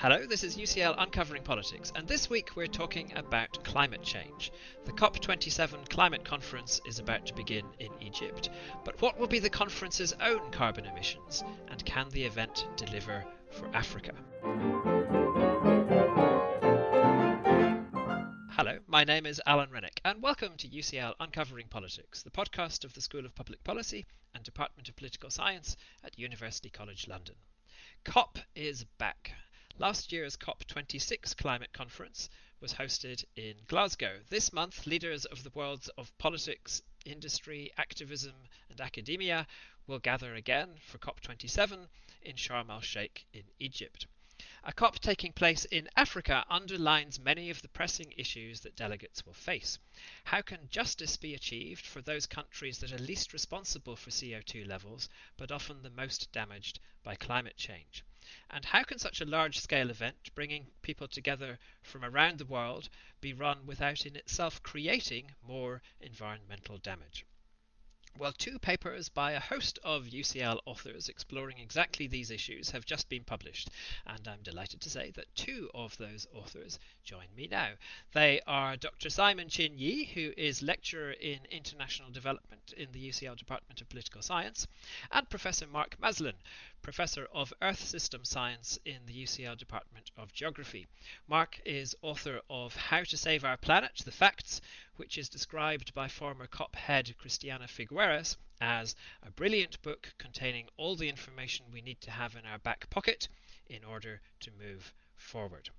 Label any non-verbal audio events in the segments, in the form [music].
Hello, this is UCL Uncovering Politics, and this week we're talking about climate change. The COP27 climate conference is about to begin in Egypt, but what will be the conference's own carbon emissions, and can the event deliver for Africa? Hello, my name is Alan Renwick, and welcome to UCL Uncovering Politics, the podcast of the School of Public Policy and Department of Political Science at University College London. COP is back, Last year's COP26 climate conference was hosted in Glasgow. This month, leaders of the worlds of politics, industry, activism, and academia will gather again for COP27 in Sharm el Sheikh in Egypt. A COP taking place in Africa underlines many of the pressing issues that delegates will face. How can justice be achieved for those countries that are least responsible for CO2 levels, but often the most damaged by climate change? And how can such a large scale event, bringing people together from around the world, be run without in itself creating more environmental damage? Well, two papers by a host of UCL authors exploring exactly these issues have just been published, and I'm delighted to say that two of those authors join me now. They are Dr. Simon Chin Yee, who is lecturer in international development in the UCL Department of Political Science, and Professor Mark Maslin, Professor of Earth System Science in the UCL Department of Geography. Mark is author of How to Save Our Planet The Facts, which is described by former COP head Christiana Figueres as a brilliant book containing all the information we need to have in our back pocket in order to move forward.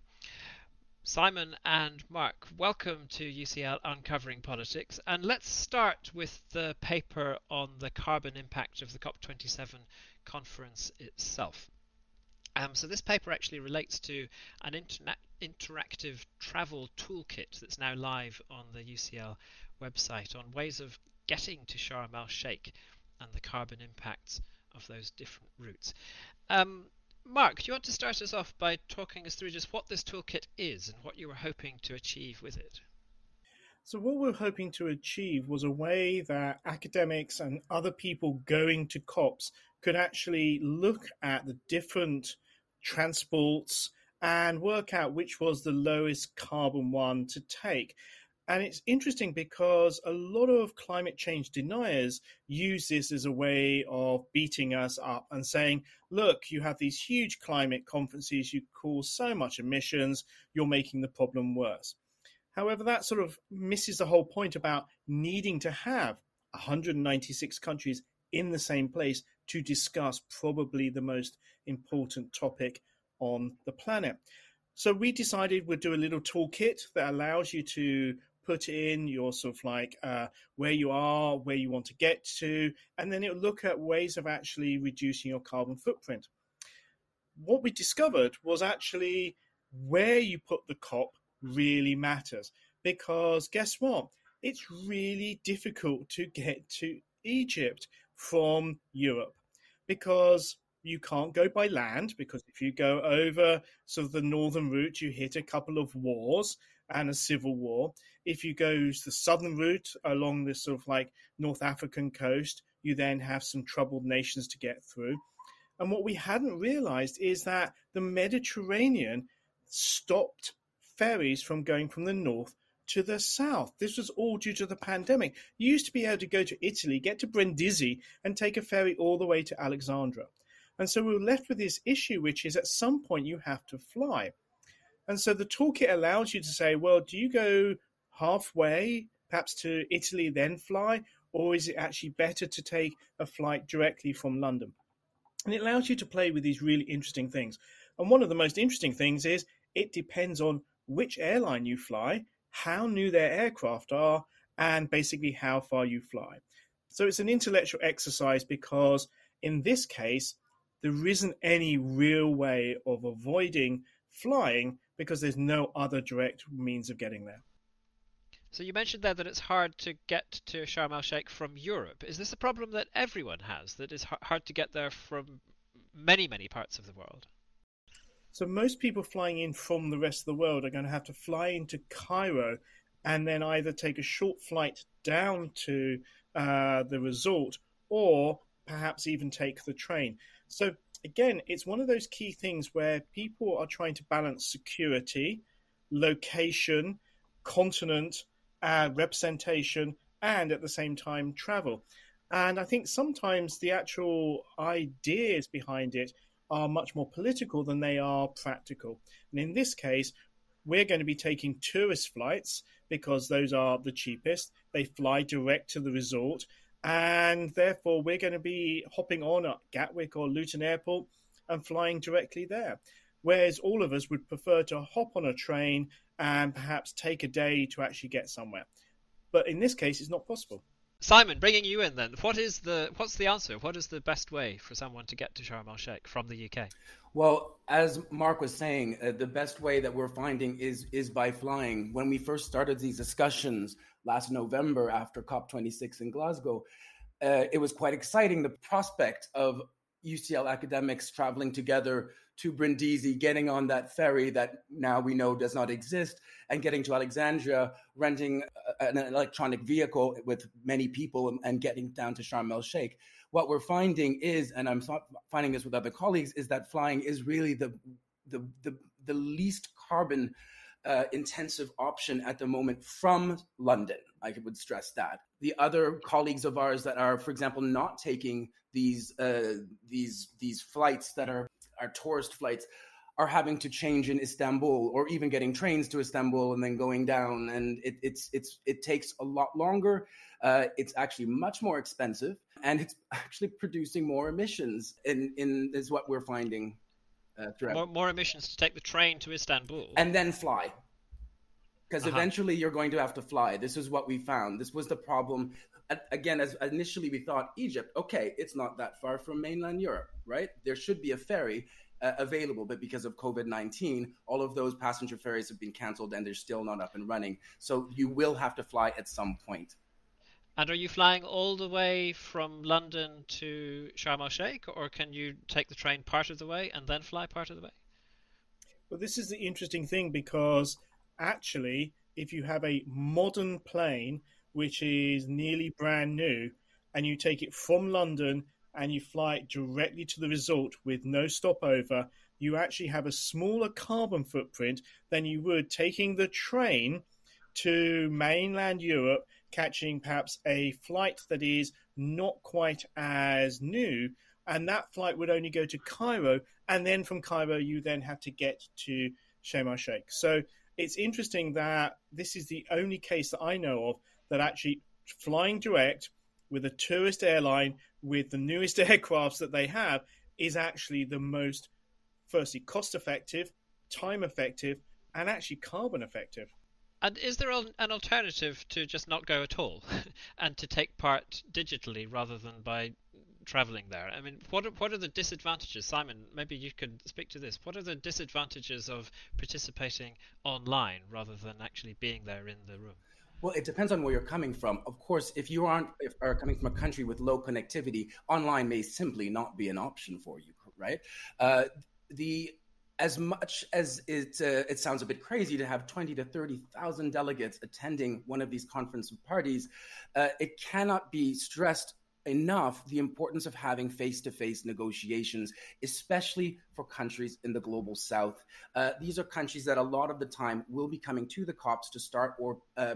Simon and Mark, welcome to UCL Uncovering Politics. And let's start with the paper on the carbon impact of the COP27 conference itself. Um, so this paper actually relates to an interna- interactive travel toolkit that's now live on the UCL website on ways of getting to Sharm el Sheikh and the carbon impacts of those different routes. Um, Mark, do you want to start us off by talking us through just what this toolkit is and what you were hoping to achieve with it? So, what we're hoping to achieve was a way that academics and other people going to COPs could actually look at the different transports and work out which was the lowest carbon one to take. And it's interesting because a lot of climate change deniers use this as a way of beating us up and saying, look, you have these huge climate conferences, you cause so much emissions, you're making the problem worse. However, that sort of misses the whole point about needing to have 196 countries in the same place to discuss probably the most important topic on the planet. So we decided we'd do a little toolkit that allows you to put in your sort of like uh, where you are, where you want to get to, and then it'll look at ways of actually reducing your carbon footprint. What we discovered was actually where you put the COP really matters because guess what? It's really difficult to get to Egypt from Europe because you can't go by land because if you go over sort of the northern route you hit a couple of wars and a civil war. If you go the southern route along this sort of like North African coast, you then have some troubled nations to get through. And what we hadn't realized is that the Mediterranean stopped ferries from going from the north to the south. This was all due to the pandemic. You used to be able to go to Italy, get to Brindisi, and take a ferry all the way to Alexandria. And so we were left with this issue, which is at some point you have to fly. And so the toolkit allows you to say, well, do you go halfway, perhaps to Italy, then fly? Or is it actually better to take a flight directly from London? And it allows you to play with these really interesting things. And one of the most interesting things is it depends on which airline you fly, how new their aircraft are, and basically how far you fly. So it's an intellectual exercise because in this case, there isn't any real way of avoiding flying because there's no other direct means of getting there. So you mentioned there that it's hard to get to Sharm el Sheikh from Europe. Is this a problem that everyone has? That it's hard to get there from many, many parts of the world? So most people flying in from the rest of the world are going to have to fly into Cairo and then either take a short flight down to uh, the resort or perhaps even take the train. So again, it's one of those key things where people are trying to balance security, location, continent, uh, representation, and at the same time travel. And I think sometimes the actual ideas behind it are much more political than they are practical. And in this case, we're going to be taking tourist flights because those are the cheapest. They fly direct to the resort. And therefore, we're going to be hopping on at Gatwick or Luton Airport and flying directly there. Whereas all of us would prefer to hop on a train and perhaps take a day to actually get somewhere. But in this case, it's not possible. Simon, bringing you in then, what is the what's the answer? What is the best way for someone to get to Sharm el Sheikh from the UK? Well, as Mark was saying, uh, the best way that we're finding is is by flying. When we first started these discussions last November after COP26 in Glasgow, uh, it was quite exciting. The prospect of UCL academics traveling together to Brindisi, getting on that ferry that now we know does not exist, and getting to Alexandria, renting an electronic vehicle with many people, and getting down to Sharm el Sheikh. What we're finding is, and I'm finding this with other colleagues, is that flying is really the the the, the least carbon uh, intensive option at the moment from London. I would stress that. The other colleagues of ours that are, for example, not taking these uh, these these flights that are our tourist flights are having to change in Istanbul or even getting trains to Istanbul and then going down. And it, it's, it's, it takes a lot longer. Uh, it's actually much more expensive and it's [laughs] actually producing more emissions in, in is what we're finding uh, throughout. More, more emissions to take the train to Istanbul. And then fly because uh-huh. eventually you're going to have to fly. This is what we found. This was the problem. Again, as initially we thought Egypt, okay, it's not that far from mainland Europe right? There should be a ferry uh, available, but because of COVID 19, all of those passenger ferries have been canceled and they're still not up and running. So you will have to fly at some point. And are you flying all the way from London to Sharm el Sheikh, or can you take the train part of the way and then fly part of the way? Well, this is the interesting thing because actually, if you have a modern plane which is nearly brand new and you take it from London and you fly it directly to the resort with no stopover, you actually have a smaller carbon footprint than you would taking the train to mainland Europe, catching perhaps a flight that is not quite as new. And that flight would only go to Cairo. And then from Cairo, you then have to get to Sharm Sheikh. So it's interesting that this is the only case that I know of that actually flying direct with a tourist airline with the newest [laughs] aircrafts that they have is actually the most, firstly, cost effective, time effective, and actually carbon effective. And is there an alternative to just not go at all [laughs] and to take part digitally rather than by traveling there? I mean, what are, what are the disadvantages? Simon, maybe you could speak to this. What are the disadvantages of participating online rather than actually being there in the room? Well, it depends on where you're coming from. Of course, if you aren't if are coming from a country with low connectivity, online may simply not be an option for you, right? Uh, the as much as it uh, it sounds a bit crazy to have twenty to thirty thousand delegates attending one of these conference parties, uh, it cannot be stressed enough the importance of having face to face negotiations, especially for countries in the global south. Uh, these are countries that a lot of the time will be coming to the COPs to start or uh,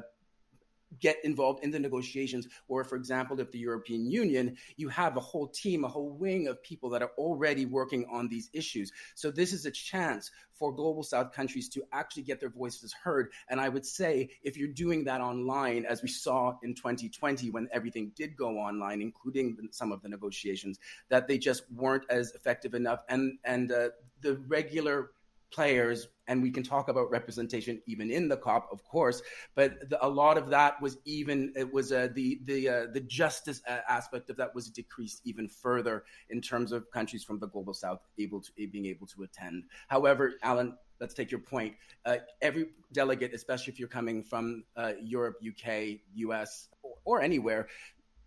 get involved in the negotiations. Or, for example, if the European Union, you have a whole team, a whole wing of people that are already working on these issues. So, this is a chance for global South countries to actually get their voices heard. And I would say if you're doing that online, as we saw in 2020 when everything did go online, including some of the negotiations, that they just weren't as effective enough. And, and uh, the regular players and we can talk about representation even in the cop of course but the, a lot of that was even it was uh, the the uh, the justice uh, aspect of that was decreased even further in terms of countries from the global south able to being able to attend. However alan let's take your point. Uh, every delegate especially if you're coming from uh, europe uk us or, or anywhere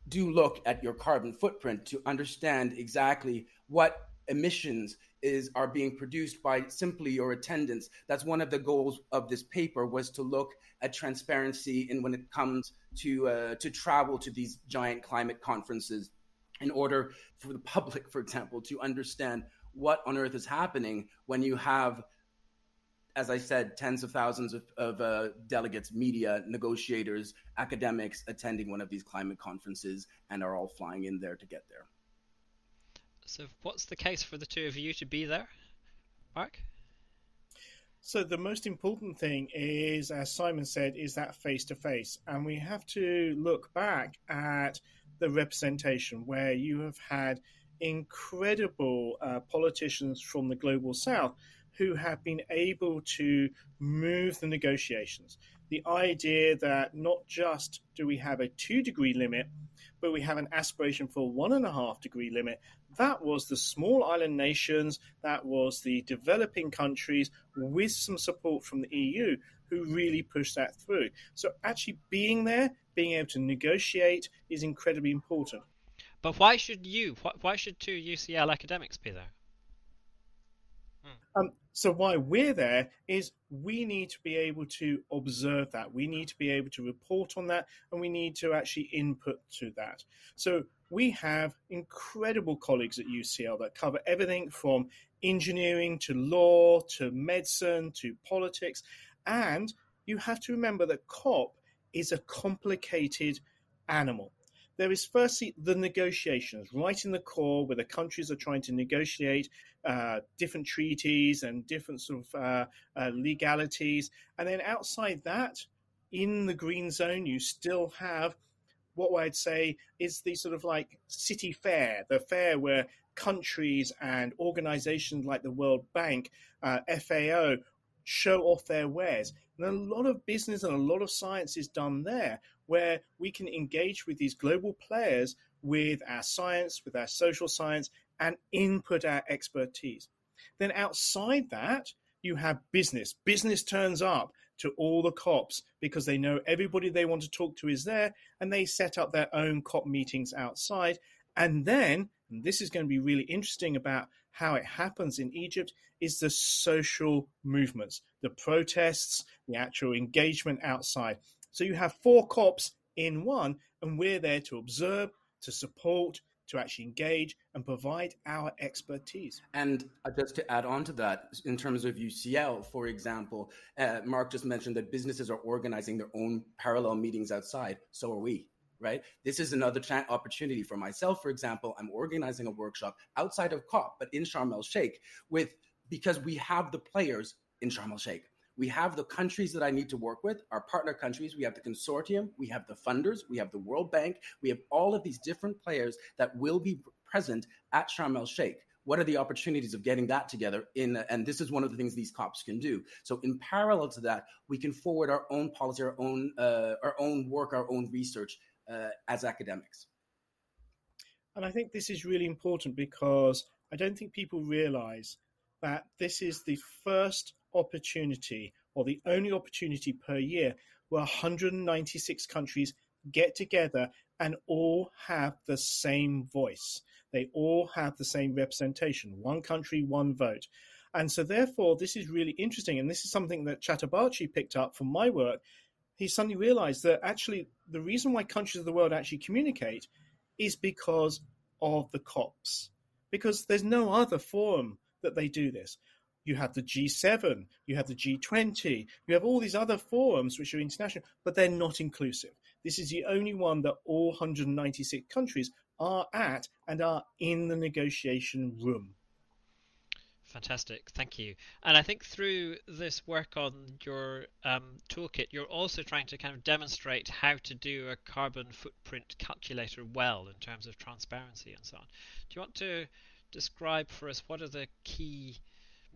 do look at your carbon footprint to understand exactly what emissions is are being produced by simply your attendance. That's one of the goals of this paper was to look at transparency in when it comes to uh, to travel to these giant climate conferences, in order for the public, for example, to understand what on earth is happening when you have as I said, tens of thousands of, of uh, delegates, media, negotiators, academics attending one of these climate conferences and are all flying in there to get there. So, what's the case for the two of you to be there, Mark? So, the most important thing is, as Simon said, is that face to face. And we have to look back at the representation where you have had incredible uh, politicians from the global south who have been able to move the negotiations. The idea that not just do we have a two degree limit, but we have an aspiration for one and a half degree limit. That was the small island nations, that was the developing countries with some support from the EU who really pushed that through. So actually being there, being able to negotiate is incredibly important. But why should you? Why should two UCL academics be there? Um, so why we're there is we need to be able to observe that. We need to be able to report on that, and we need to actually input to that. So we have incredible colleagues at UCL that cover everything from engineering to law to medicine to politics, and you have to remember that COP is a complicated animal there is firstly the negotiations right in the core where the countries are trying to negotiate uh, different treaties and different sort of uh, uh, legalities. And then outside that, in the green zone, you still have what I'd say is the sort of like city fair, the fair where countries and organizations like the World Bank, uh, FAO, show off their wares. And a lot of business and a lot of science is done there where we can engage with these global players with our science, with our social science, and input our expertise. Then outside that, you have business. Business turns up to all the COPs because they know everybody they want to talk to is there, and they set up their own COP meetings outside. And then, and this is going to be really interesting about how it happens in Egypt, is the social movements, the protests, the actual engagement outside. So you have four COPs in one, and we're there to observe, to support, to actually engage and provide our expertise. And uh, just to add on to that, in terms of UCL, for example, uh, Mark just mentioned that businesses are organizing their own parallel meetings outside. So are we. Right. This is another opportunity for myself. For example, I'm organizing a workshop outside of COP, but in Sharm el Sheikh, with because we have the players in Sharm el Sheikh we have the countries that I need to work with, our partner countries. We have the consortium, we have the funders, we have the World Bank, we have all of these different players that will be present at Sharm el Sheikh. What are the opportunities of getting that together? In and this is one of the things these COPs can do. So in parallel to that, we can forward our own policy, our own uh, our own work, our own research uh, as academics. And I think this is really important because I don't think people realize that this is the first opportunity or the only opportunity per year where 196 countries get together and all have the same voice. They all have the same representation one country, one vote. And so, therefore, this is really interesting. And this is something that Chattabarchi picked up from my work. He suddenly realized that actually the reason why countries of the world actually communicate is because of the COPs, because there's no other forum that they do this you have the G7, you have the G20, you have all these other forums which are international, but they're not inclusive. This is the only one that all 196 countries are at and are in the negotiation room. Fantastic, thank you. And I think through this work on your um, toolkit, you're also trying to kind of demonstrate how to do a carbon footprint calculator well in terms of transparency and so on. Do you want to describe for us what are the key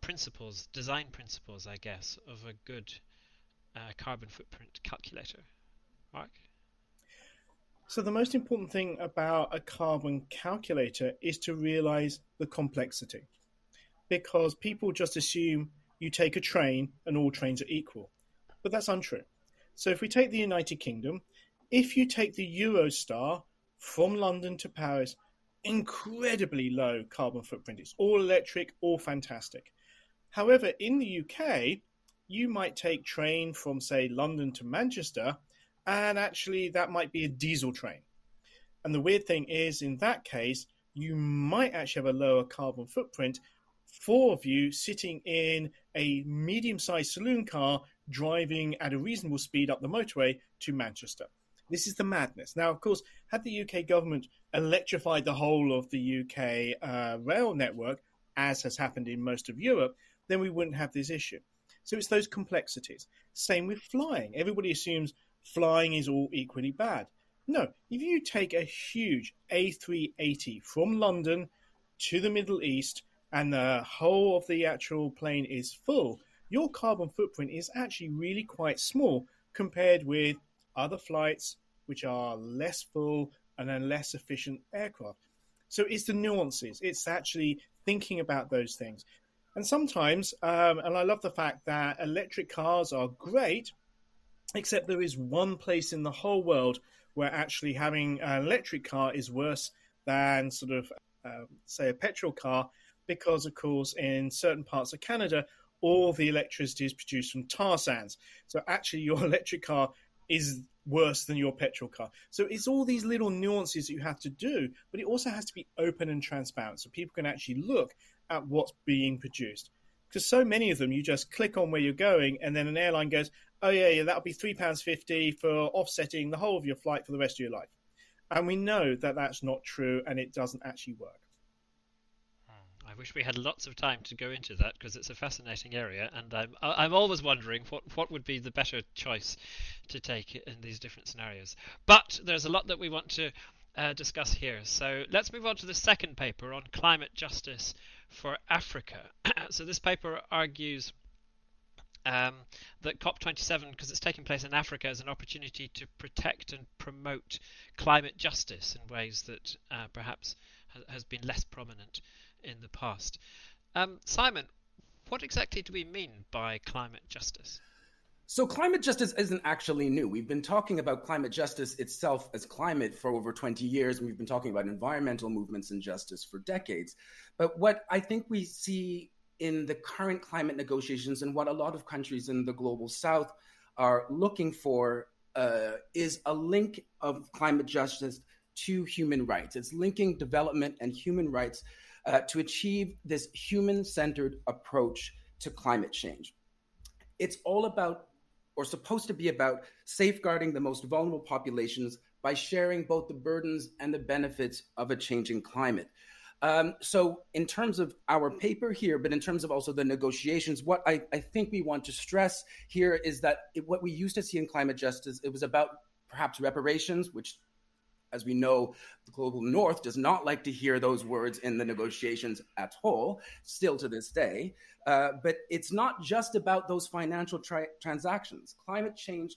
principles, design principles, I guess, of a good uh, carbon footprint calculator. Mark? So, the most important thing about a carbon calculator is to realize the complexity. Because people just assume you take a train and all trains are equal. But that's untrue. So, if we take the United Kingdom, if you take the Eurostar from London to Paris, incredibly low carbon footprint. It's all electric, all fantastic. However, in the UK, you might take train from, say, London to Manchester, and actually that might be a diesel train. And the weird thing is, in that case, you might actually have a lower carbon footprint, four of you sitting in a medium sized saloon car driving at a reasonable speed up the motorway to Manchester. This is the madness. Now, of course, had the UK government electrified the whole of the UK uh, rail network, as has happened in most of Europe, then we wouldn't have this issue. So it's those complexities. Same with flying. Everybody assumes flying is all equally bad. No, if you take a huge A380 from London to the Middle East and the whole of the actual plane is full, your carbon footprint is actually really quite small compared with other flights which are less full and a less efficient aircraft. So it's the nuances. It's actually thinking about those things. And sometimes, um, and I love the fact that electric cars are great, except there is one place in the whole world where actually having an electric car is worse than sort of, uh, say, a petrol car, because, of course, in certain parts of Canada, all the electricity is produced from tar sands. So actually, [laughs] your electric car is worse than your petrol car. So it's all these little nuances that you have to do, but it also has to be open and transparent so people can actually look at what's being produced. Because so many of them, you just click on where you're going, and then an airline goes, "Oh yeah, yeah, that'll be three pounds fifty for offsetting the whole of your flight for the rest of your life." And we know that that's not true, and it doesn't actually work. Hmm. I wish we had lots of time to go into that because it's a fascinating area, and I'm I'm always wondering what what would be the better choice to take in these different scenarios. But there's a lot that we want to uh, discuss here. So let's move on to the second paper on climate justice for Africa. [clears throat] so this paper argues. Um, that COP27, because it's taking place in Africa, is an opportunity to protect and promote climate justice in ways that uh, perhaps has been less prominent in the past. Um, Simon, what exactly do we mean by climate justice? So, climate justice isn't actually new. We've been talking about climate justice itself as climate for over 20 years, and we've been talking about environmental movements and justice for decades. But what I think we see in the current climate negotiations and what a lot of countries in the global south are looking for uh, is a link of climate justice to human rights. It's linking development and human rights uh, to achieve this human centered approach to climate change. It's all about, or supposed to be about, safeguarding the most vulnerable populations by sharing both the burdens and the benefits of a changing climate. Um, so, in terms of our paper here, but in terms of also the negotiations, what I, I think we want to stress here is that it, what we used to see in climate justice, it was about perhaps reparations, which as we know, the global north does not like to hear those words in the negotiations at all, still to this day. Uh, but it's not just about those financial tra- transactions. Climate change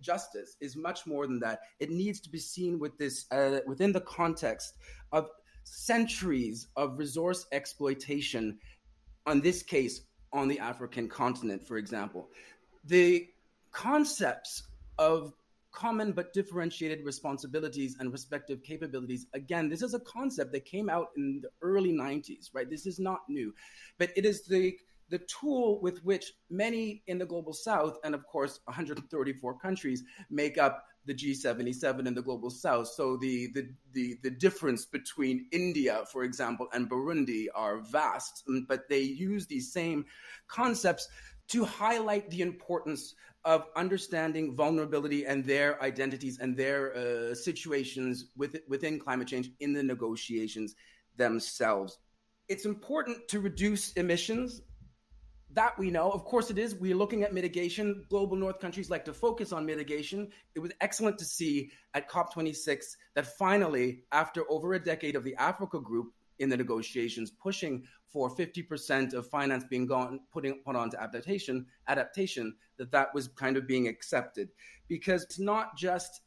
justice is much more than that. It needs to be seen with this uh, within the context of centuries of resource exploitation. On this case, on the African continent, for example, the concepts of common but differentiated responsibilities and respective capabilities. Again, this is a concept that came out in the early 90s, right? This is not new, but it is the the tool with which many in the global south, and of course 134 countries, make up the G77 in the global south. So the, the, the, the, difference between India, for example, and Burundi are vast, but they use these same concepts to highlight the importance of understanding vulnerability and their identities and their uh, situations with, within climate change in the negotiations themselves. It's important to reduce emissions. That we know. Of course, it is. We're looking at mitigation. Global North countries like to focus on mitigation. It was excellent to see at COP26 that finally, after over a decade of the Africa group in the negotiations pushing for 50% of finance being gone putting put onto adaptation adaptation that that was kind of being accepted. Because it's not just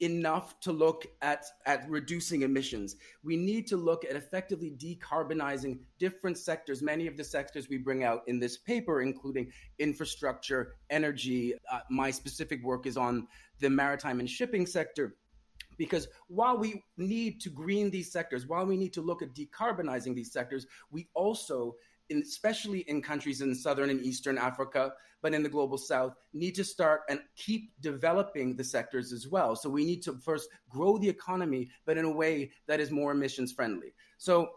enough to look at at reducing emissions. We need to look at effectively decarbonizing different sectors. Many of the sectors we bring out in this paper including infrastructure energy uh, my specific work is on the maritime and shipping sector because while we need to green these sectors, while we need to look at decarbonizing these sectors, we also in, especially in countries in southern and eastern Africa, but in the global south, need to start and keep developing the sectors as well. So we need to first grow the economy, but in a way that is more emissions friendly. So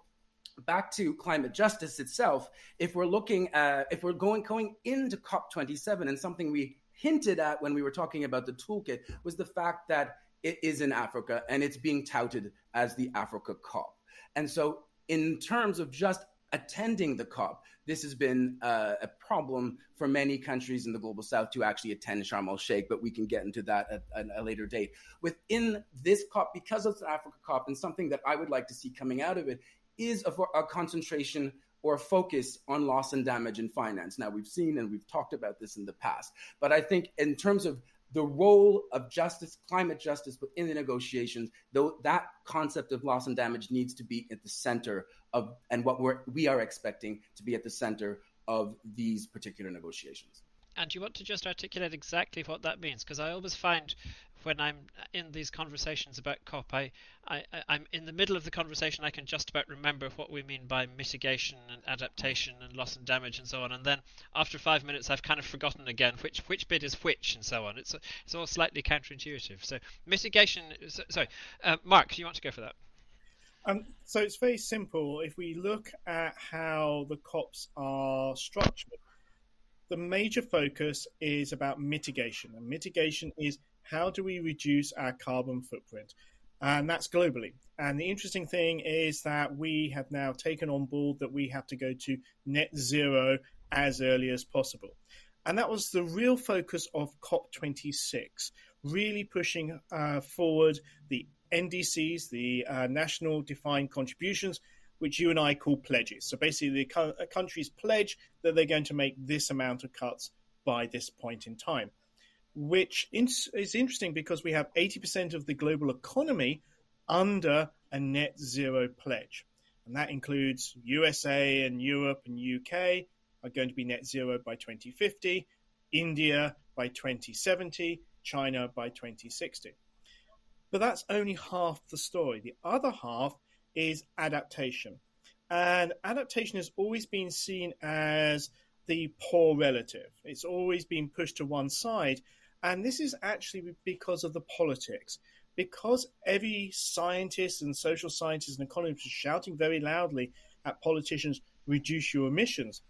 back to climate justice itself, if we're looking at, if we're going going into COP27 and something we hinted at when we were talking about the toolkit was the fact that it is in Africa and it's being touted as the Africa COP. And so, in terms of just attending the COP, this has been uh, a problem for many countries in the global south to actually attend Sharm el Sheikh, but we can get into that at, at a later date. Within this COP, because of the Africa COP, and something that I would like to see coming out of it is a, a concentration or a focus on loss and damage in finance. Now, we've seen and we've talked about this in the past, but I think in terms of the role of justice, climate justice within the negotiations, though that concept of loss and damage needs to be at the center of, and what we're, we are expecting to be at the center of these particular negotiations. And you want to just articulate exactly what that means? Because I always find when I'm in these conversations about COP, I, I, I'm in the middle of the conversation. I can just about remember what we mean by mitigation and adaptation and loss and damage and so on. And then after five minutes, I've kind of forgotten again which which bit is which and so on. It's it's all slightly counterintuitive. So mitigation. So, sorry, uh, Mark, do you want to go for that? Um, so it's very simple. If we look at how the COPs are structured, the major focus is about mitigation, and mitigation is how do we reduce our carbon footprint? And that's globally. And the interesting thing is that we have now taken on board that we have to go to net zero as early as possible. And that was the real focus of COP26, really pushing uh, forward the NDCs, the uh, national defined contributions, which you and I call pledges. So basically, the co- countries pledge that they're going to make this amount of cuts by this point in time which is interesting because we have 80% of the global economy under a net zero pledge. And that includes USA and Europe and UK are going to be net zero by 2050, India by 2070, China by 2060. But that's only half the story. The other half is adaptation. And adaptation has always been seen as the poor relative. It's always been pushed to one side and this is actually because of the politics. Because every scientist and social scientist and economist is shouting very loudly at politicians, reduce your emissions,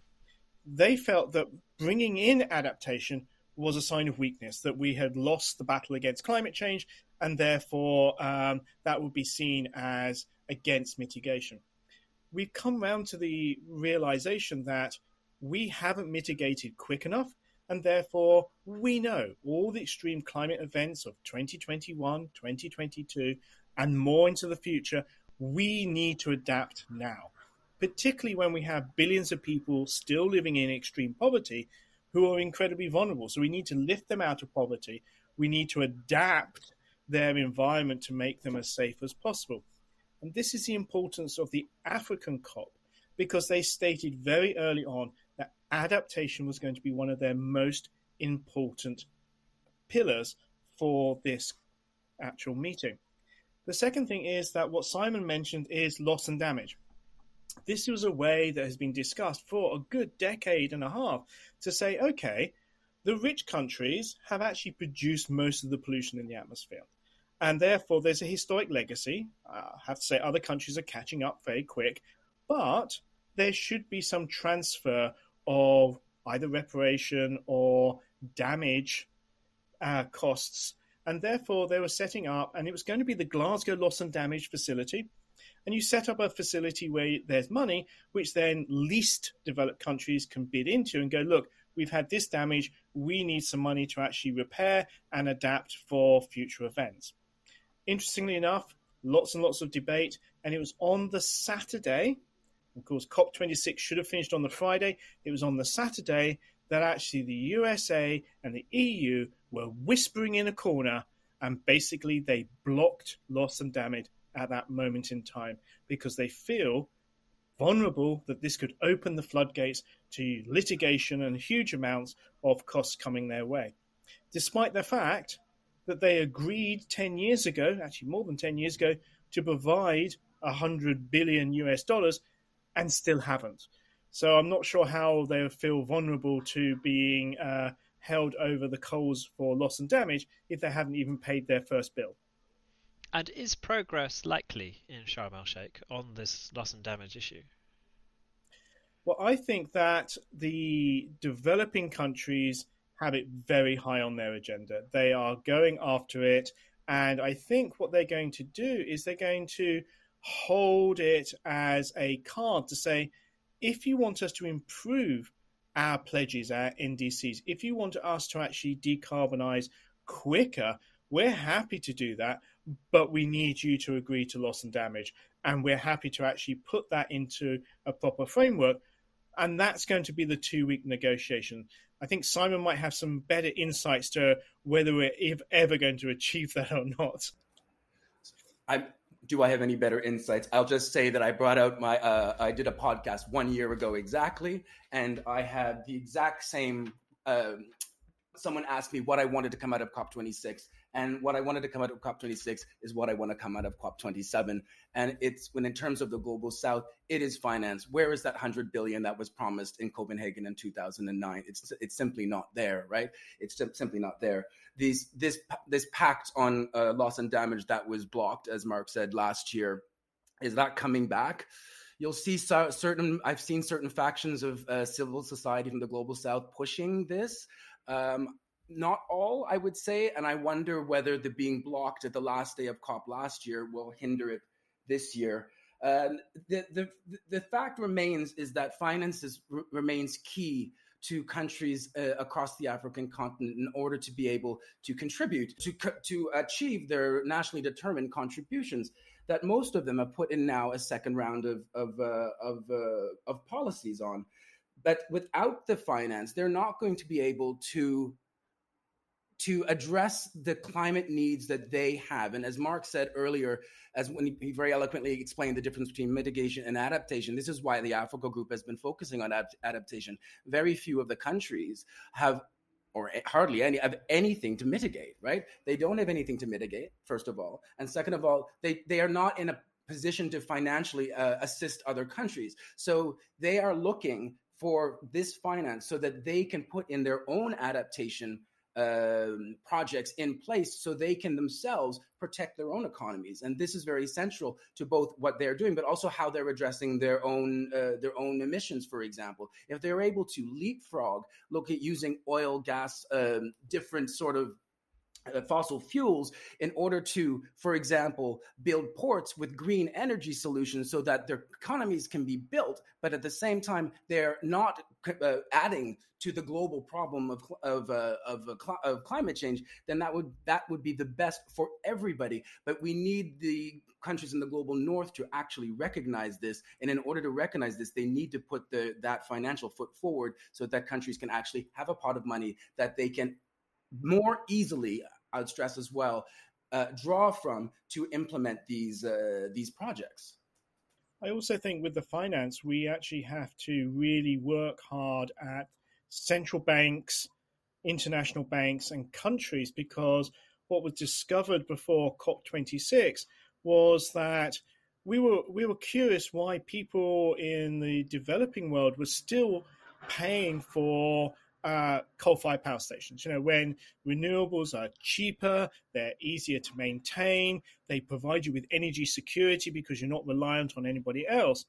they felt that bringing in adaptation was a sign of weakness, that we had lost the battle against climate change, and therefore um, that would be seen as against mitigation. We've come round to the realization that we haven't mitigated quick enough and therefore we know all the extreme climate events of 2021, 2022, and more into the future, we need to adapt now, particularly when we have billions of people still living in extreme poverty who are incredibly vulnerable. So we need to lift them out of poverty. We need to adapt their environment to make them as safe as possible. And this is the importance of the African COP because they stated very early on adaptation was going to be one of their most important pillars for this actual meeting. The second thing is that what Simon mentioned is loss and damage. This was a way that has been discussed for a good decade and a half to say, okay, the rich countries have actually produced most of the pollution in the atmosphere. And therefore, there's a historic legacy. I have to say, other countries are catching up very quick, but there should be some transfer of either reparation or damage uh, costs. And therefore, they were setting up, and it was going to be the Glasgow Loss and Damage Facility. And you set up a facility where there's money, which then least developed countries can bid into and go, look, we've had this damage. We need some money to actually repair and adapt for future events. Interestingly enough, lots and lots of debate. And it was on the Saturday of course, COP26 should have finished on the Friday. It was on the Saturday that actually the USA and the EU were whispering in a corner and basically they blocked loss and damage at that moment in time because they feel vulnerable that this could open the floodgates to litigation and huge amounts of costs coming their way. Despite the fact that they agreed 10 years ago, actually more than 10 years ago, to provide 100 billion US dollars and still haven't. So I'm not sure how they feel vulnerable to being uh, held over the coals for loss and damage if they haven't even paid their first bill. And is progress likely in Sharm el Sheikh on this loss and damage issue? Well, I think that the developing countries have it very high on their agenda. They are going after it. And I think what they're going to do is they're going to hold it as a card to say, if you want us to improve our pledges, our NDCs, if you want us to actually decarbonize quicker, we're happy to do that, but we need you to agree to loss and damage. And we're happy to actually put that into a proper framework. And that's going to be the two week negotiation. I think Simon might have some better insights to whether we're ever going to achieve that or not. I do I have any better insights? I'll just say that I brought out my uh, I did a podcast one year ago exactly, and I had the exact same. Uh, someone asked me what I wanted to come out of COP26, and what I wanted to come out of COP26 is what I want to come out of COP27. And it's when, in terms of the global south, it is finance. Where is that 100 billion that was promised in Copenhagen in 2009? It's, it's simply not there, right? It's simply not there. These, this, this pact on uh, loss and damage that was blocked, as Mark said last year, is that coming back? You'll see certain, I've seen certain factions of uh, civil society from the global south pushing this. Um, not all, I would say. And I wonder whether the being blocked at the last day of COP last year will hinder it this year. Uh, the, the, the fact remains is that finances r- remains key to countries uh, across the African continent in order to be able to contribute to to achieve their nationally determined contributions. That most of them have put in now a second round of of uh, of, uh, of policies on, but without the finance, they're not going to be able to to address the climate needs that they have. And as Mark said earlier, as when he very eloquently explained the difference between mitigation and adaptation, this is why the Africa Group has been focusing on ad- adaptation. Very few of the countries have or hardly any have anything to mitigate, right? They don't have anything to mitigate, first of all, and second of all, they they are not in a position to financially uh, assist other countries. So they are looking for this finance so that they can put in their own adaptation um, projects in place so they can themselves protect their own economies. And this is very central to both what they're doing, but also how they're addressing their own uh, their own emissions. For example, if they're able to leapfrog, look at using oil, gas, um, different sort of fossil fuels in order to, for example, build ports with green energy solutions so that their economies can be built, but at the same time, they're not uh, adding to the global problem of of uh, of, uh, of climate change. Then that would that would be the best for everybody. But we need the countries in the global north to actually recognize this, and in order to recognize this, they need to put the that financial foot forward so that countries can actually have a pot of money that they can more easily, I'd stress as well, uh, draw from to implement these uh, these projects. I also think with the finance, we actually have to really work hard at central banks, international banks, and countries because what was discovered before COP26 was that we were we were curious why people in the developing world were still paying for uh, coal-fired power stations. You know, when renewables are cheaper, they're easier to maintain, they provide you with energy security because you're not reliant on anybody else.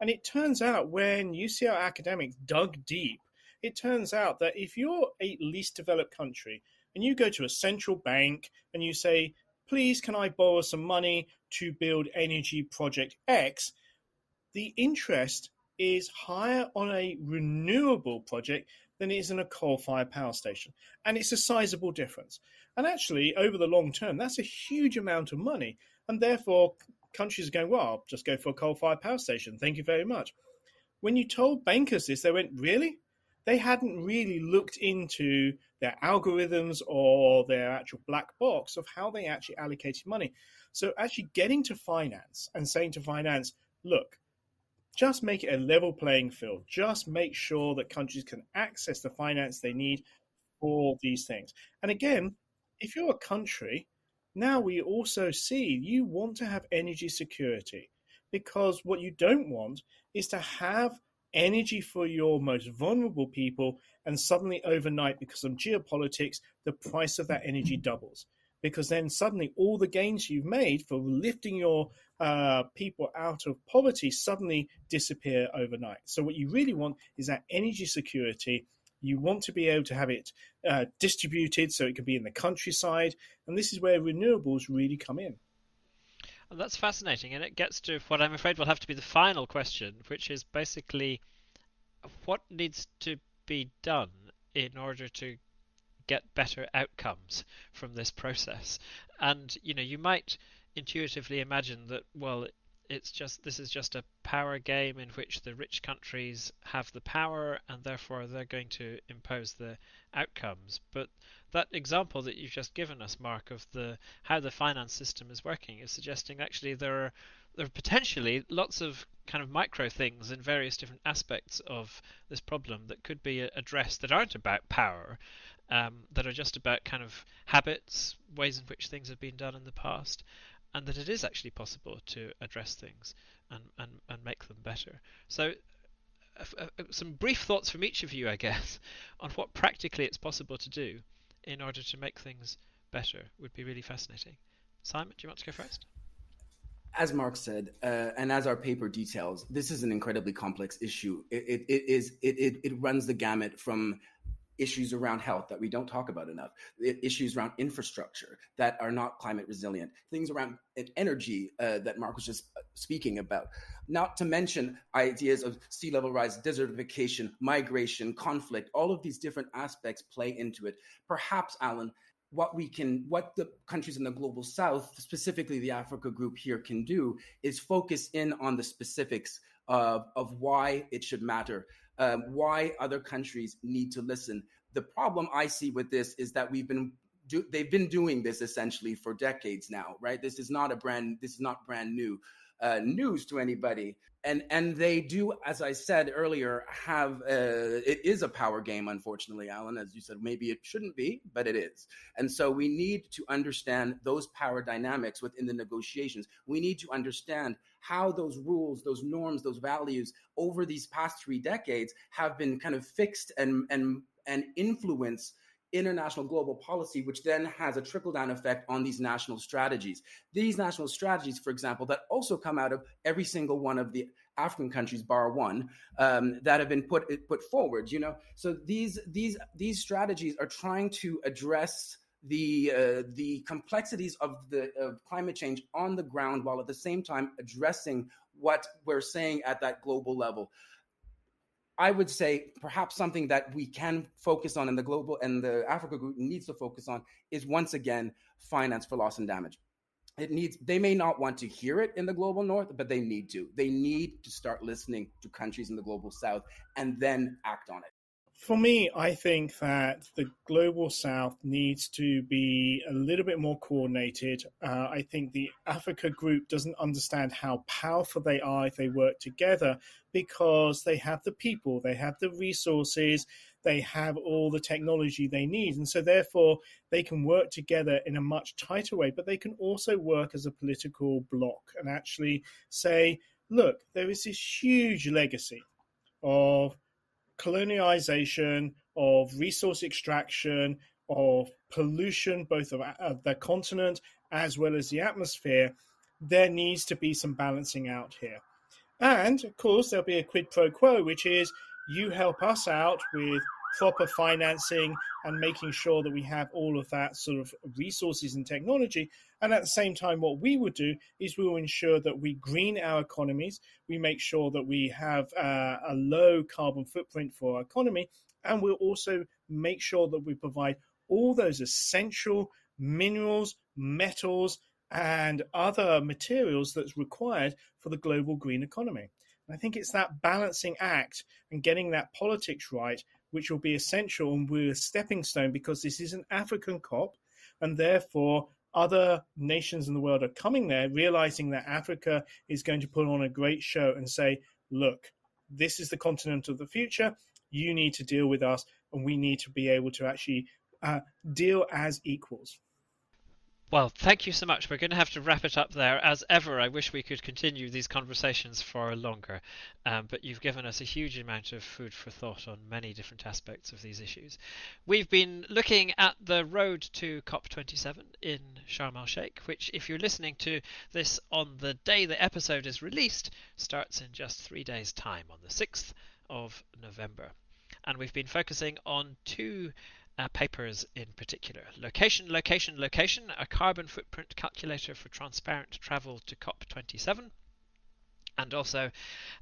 And it turns out when UCL academics dug deep, it turns out that if you're a least developed country and you go to a central bank and you say, please, can I borrow some money to build energy project X? The interest is higher on a renewable project than it is in a coal fired power station. And it's a sizable difference. And actually, over the long term, that's a huge amount of money. And therefore, countries are going, well, I'll just go for a coal fired power station. Thank you very much. When you told bankers this, they went, really? They hadn't really looked into their algorithms or their actual black box of how they actually allocated money. So, actually getting to finance and saying to finance, look, just make it a level playing field. Just make sure that countries can access the finance they need for these things. And again, if you're a country, now we also see you want to have energy security because what you don't want is to have energy for your most vulnerable people and suddenly overnight because of geopolitics the price of that energy doubles because then suddenly all the gains you've made for lifting your uh, people out of poverty suddenly disappear overnight. So, what you really want is that energy security. You want to be able to have it uh, distributed so it could be in the countryside. And this is where renewables really come in. And that's fascinating. And it gets to what I'm afraid will have to be the final question, which is basically what needs to be done in order to get better outcomes from this process. And you know, you might intuitively imagine that well, it's just this is just a power game in which the rich countries have the power and therefore they're going to impose the outcomes. But that example that you've just given us, Mark, of the how the finance system is working is suggesting actually there are there are potentially lots of kind of micro things in various different aspects of this problem that could be addressed that aren't about power, um, that are just about kind of habits, ways in which things have been done in the past, and that it is actually possible to address things and, and, and make them better. So, uh, some brief thoughts from each of you, I guess, [laughs] on what practically it's possible to do in order to make things better would be really fascinating. Simon, do you want to go first? as Mark said, uh, and as our paper details, this is an incredibly complex issue. It, it, it is it, it, it runs the gamut from issues around health that we don't talk about enough, issues around infrastructure that are not climate resilient, things around energy uh, that Mark was just uh, speaking about. Not to mention ideas of sea level rise, desertification, migration, conflict. All of these different aspects play into it. Perhaps, Alan, what we can what the countries in the global south specifically the africa group here can do is focus in on the specifics of, of why it should matter um, why other countries need to listen the problem i see with this is that we've been do, they've been doing this essentially for decades now right this is not a brand this is not brand new uh, news to anybody. And and they do, as I said earlier, have uh, it is a power game. Unfortunately, Alan, as you said, maybe it shouldn't be, but it is. And so we need to understand those power dynamics within the negotiations. We need to understand how those rules, those norms, those values over these past three decades have been kind of fixed and and and influence international global policy, which then has a trickle down effect on these national strategies. These national strategies, for example, that also come out of every single one of the African countries, bar one, um, that have been put put forward. You know, so these these these strategies are trying to address the uh, the complexities of the of climate change on the ground, while at the same time addressing what we're saying at that global level. I would say perhaps something that we can focus on in the global and the Africa group needs to focus on is once again finance for loss and damage. It needs they may not want to hear it in the global north, but they need to. They need to start listening to countries in the global south and then act on it. For me, I think that the global south needs to be a little bit more coordinated. Uh, I think the Africa group doesn't understand how powerful they are if they work together because they have the people, they have the resources, they have all the technology they need. And so, therefore, they can work together in a much tighter way, but they can also work as a political bloc and actually say, look, there is this huge legacy of colonialization, of resource extraction, of pollution, both of, of the continent as well as the atmosphere, there needs to be some balancing out here. And of course, there'll be a quid pro quo, which is you help us out with proper financing and making sure that we have all of that sort of resources and technology. And at the same time, what we would do is we will ensure that we green our economies, we make sure that we have uh, a low carbon footprint for our economy, and we'll also make sure that we provide all those essential minerals, metals, and other materials that's required for the global green economy. I think it's that balancing act and getting that politics right which will be essential and we're a stepping stone because this is an African COP, and therefore other nations in the world are coming there, realizing that Africa is going to put on a great show and say, look, this is the continent of the future. You need to deal with us, and we need to be able to actually uh, deal as equals. Well, thank you so much. We're going to have to wrap it up there. As ever, I wish we could continue these conversations for longer, um, but you've given us a huge amount of food for thought on many different aspects of these issues. We've been looking at the road to COP27 in Sharm el Sheikh, which, if you're listening to this on the day the episode is released, starts in just three days' time, on the 6th of November. And we've been focusing on two uh, papers in particular. Location, location, location, a carbon footprint calculator for transparent travel to COP27 and also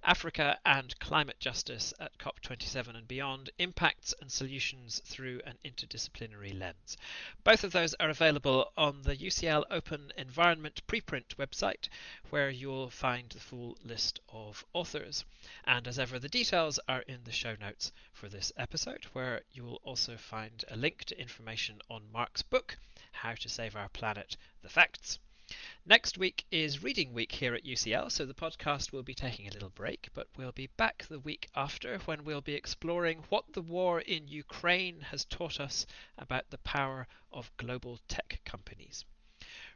Africa and climate justice at COP27 and beyond, impacts and solutions through an interdisciplinary lens. Both of those are available on the UCL Open Environment preprint website, where you'll find the full list of authors. And as ever, the details are in the show notes for this episode, where you will also find a link to information on Mark's book, How to Save Our Planet The Facts. Next week is reading week here at UCL, so the podcast will be taking a little break, but we'll be back the week after when we'll be exploring what the war in Ukraine has taught us about the power of global tech companies.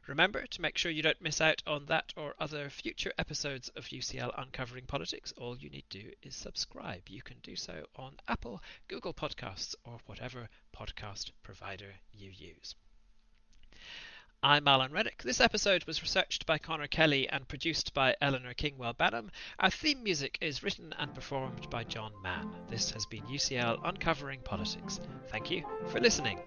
Remember to make sure you don't miss out on that or other future episodes of UCL Uncovering Politics. All you need to do is subscribe. You can do so on Apple, Google Podcasts, or whatever podcast provider you use. I'm Alan Renwick. This episode was researched by Connor Kelly and produced by Eleanor Kingwell Banham. Our theme music is written and performed by John Mann. This has been UCL Uncovering Politics. Thank you for listening.